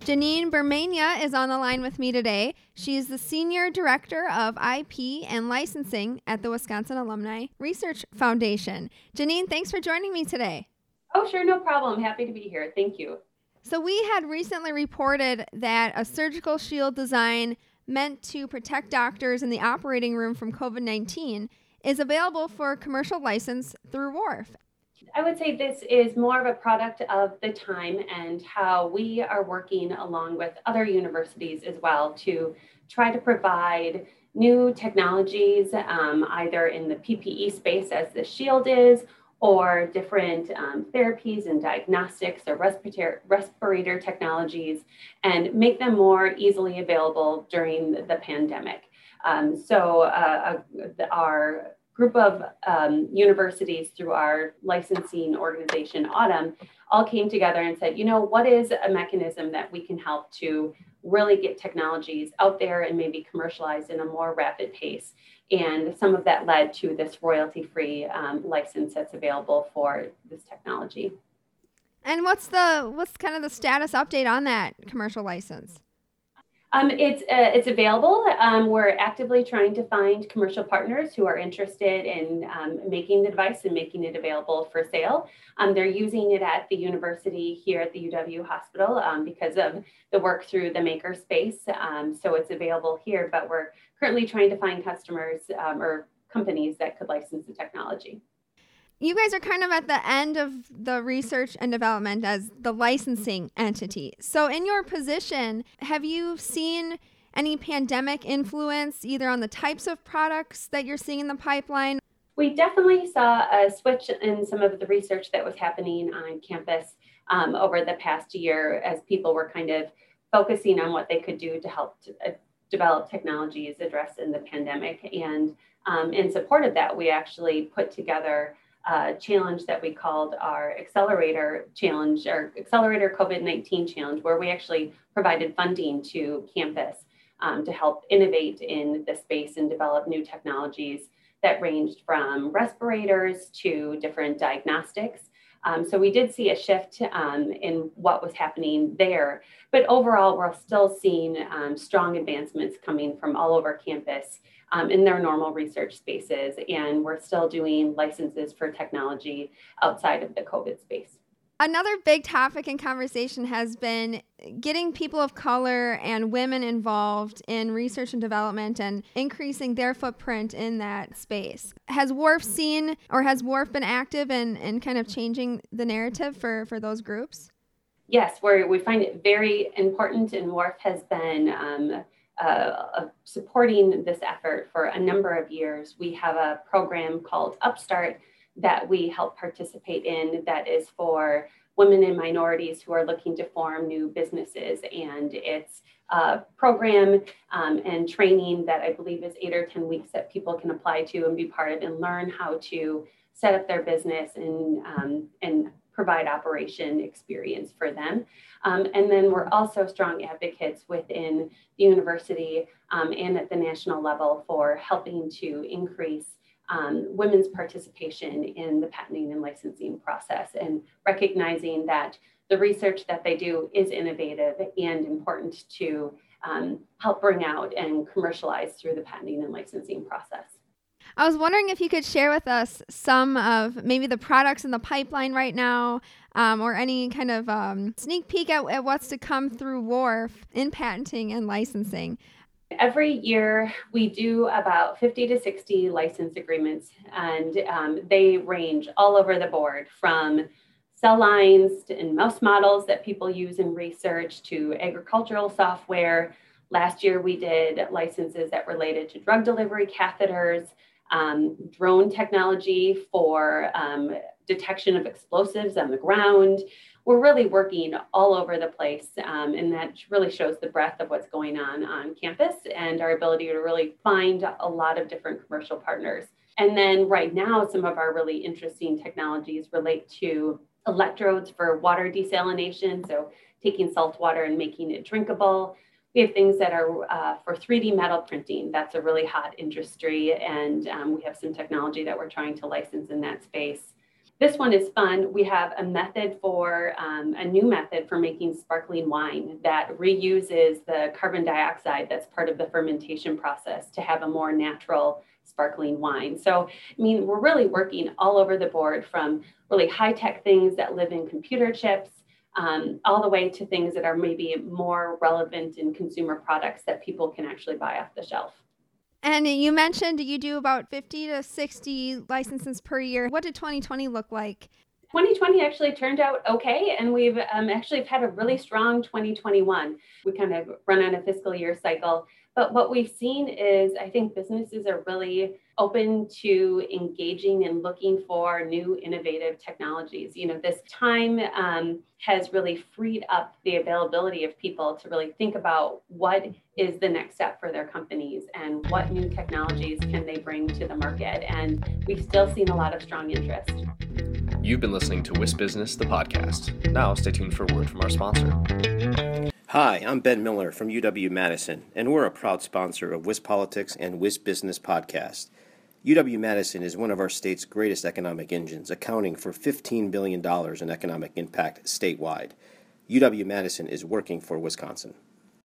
Janine Burmania is on the line with me today. She's the Senior Director of IP and Licensing at the Wisconsin Alumni Research Foundation. Janine, thanks for joining me today. Oh, sure, no problem. Happy to be here. Thank you. So, we had recently reported that a surgical shield design meant to protect doctors in the operating room from COVID 19 is available for commercial license through WARF. I would say this is more of a product of the time and how we are working along with other universities as well to try to provide new technologies, um, either in the PPE space as the shield is, or different um, therapies and diagnostics or respirator, respirator technologies, and make them more easily available during the pandemic. Um, so uh, uh, our group of um, universities through our licensing organization, AUTM, all came together and said, you know, what is a mechanism that we can help to really get technologies out there and maybe commercialized in a more rapid pace? And some of that led to this royalty free um, license that's available for this technology. And what's the what's kind of the status update on that commercial license? Um, it's uh, it's available. Um, we're actively trying to find commercial partners who are interested in um, making the device and making it available for sale. Um, they're using it at the university here at the UW hospital um, because of the work through the makerspace. Um, so it's available here, but we're currently trying to find customers or companies that could license the technology you guys are kind of at the end of the research and development as the licensing entity. So, in your position, have you seen any pandemic influence either on the types of products that you're seeing in the pipeline? We definitely saw a switch in some of the research that was happening on campus um, over the past year as people were kind of focusing on what they could do to help to, uh, develop technologies addressed in the pandemic. And um, in support of that, we actually put together uh, challenge that we called our accelerator challenge or accelerator covid-19 challenge where we actually provided funding to campus um, to help innovate in the space and develop new technologies that ranged from respirators to different diagnostics um, so we did see a shift um, in what was happening there but overall we're still seeing um, strong advancements coming from all over campus um, in their normal research spaces. And we're still doing licenses for technology outside of the COVID space. Another big topic in conversation has been getting people of color and women involved in research and development and increasing their footprint in that space. Has WARF seen or has WARF been active in, in kind of changing the narrative for, for those groups? Yes, we we find it very important, and WARF has been um, uh, supporting this effort for a number of years. We have a program called Upstart that we help participate in that is for women and minorities who are looking to form new businesses. And it's a program um, and training that I believe is eight or 10 weeks that people can apply to and be part of and learn how to set up their business and, um, and provide operation experience for them. Um, and then we're also strong advocates within the university um, and at the national level for helping to increase um, women's participation in the patenting and licensing process and recognizing that the research that they do is innovative and important to um, help bring out and commercialize through the patenting and licensing process. I was wondering if you could share with us some of maybe the products in the pipeline right now, um, or any kind of um, sneak peek at, at what's to come through WARF in patenting and licensing. Every year, we do about 50 to 60 license agreements, and um, they range all over the board from cell lines and mouse models that people use in research to agricultural software. Last year, we did licenses that related to drug delivery catheters, um, drone technology for um, detection of explosives on the ground. we're really working all over the place. Um, and that really shows the breadth of what's going on on campus and our ability to really find a lot of different commercial partners. And then right now, some of our really interesting technologies relate to electrodes for water desalination. So taking salt water and making it drinkable. We have things that are uh, for 3D metal printing. That's a really hot industry. And um, we have some technology that we're trying to license in that space. This one is fun. We have a method for um, a new method for making sparkling wine that reuses the carbon dioxide that's part of the fermentation process to have a more natural sparkling wine. So, I mean, we're really working all over the board from really high tech things that live in computer chips um, all the way to things that are maybe more relevant in consumer products that people can actually buy off the shelf. And you mentioned you do about 50 to 60 licenses per year. What did 2020 look like? 2020 actually turned out okay, and we've um, actually had a really strong 2021. We kind of run on a fiscal year cycle. But what we've seen is I think businesses are really open to engaging and looking for new innovative technologies. You know, this time um, has really freed up the availability of people to really think about what is the next step for their companies and what new technologies can they bring to the market. And we've still seen a lot of strong interest. You've been listening to WIS Business, the podcast. Now, stay tuned for a word from our sponsor. Hi, I'm Ben Miller from UW Madison, and we're a proud sponsor of WIS Politics and WIS Business Podcast. UW Madison is one of our state's greatest economic engines, accounting for $15 billion in economic impact statewide. UW Madison is working for Wisconsin.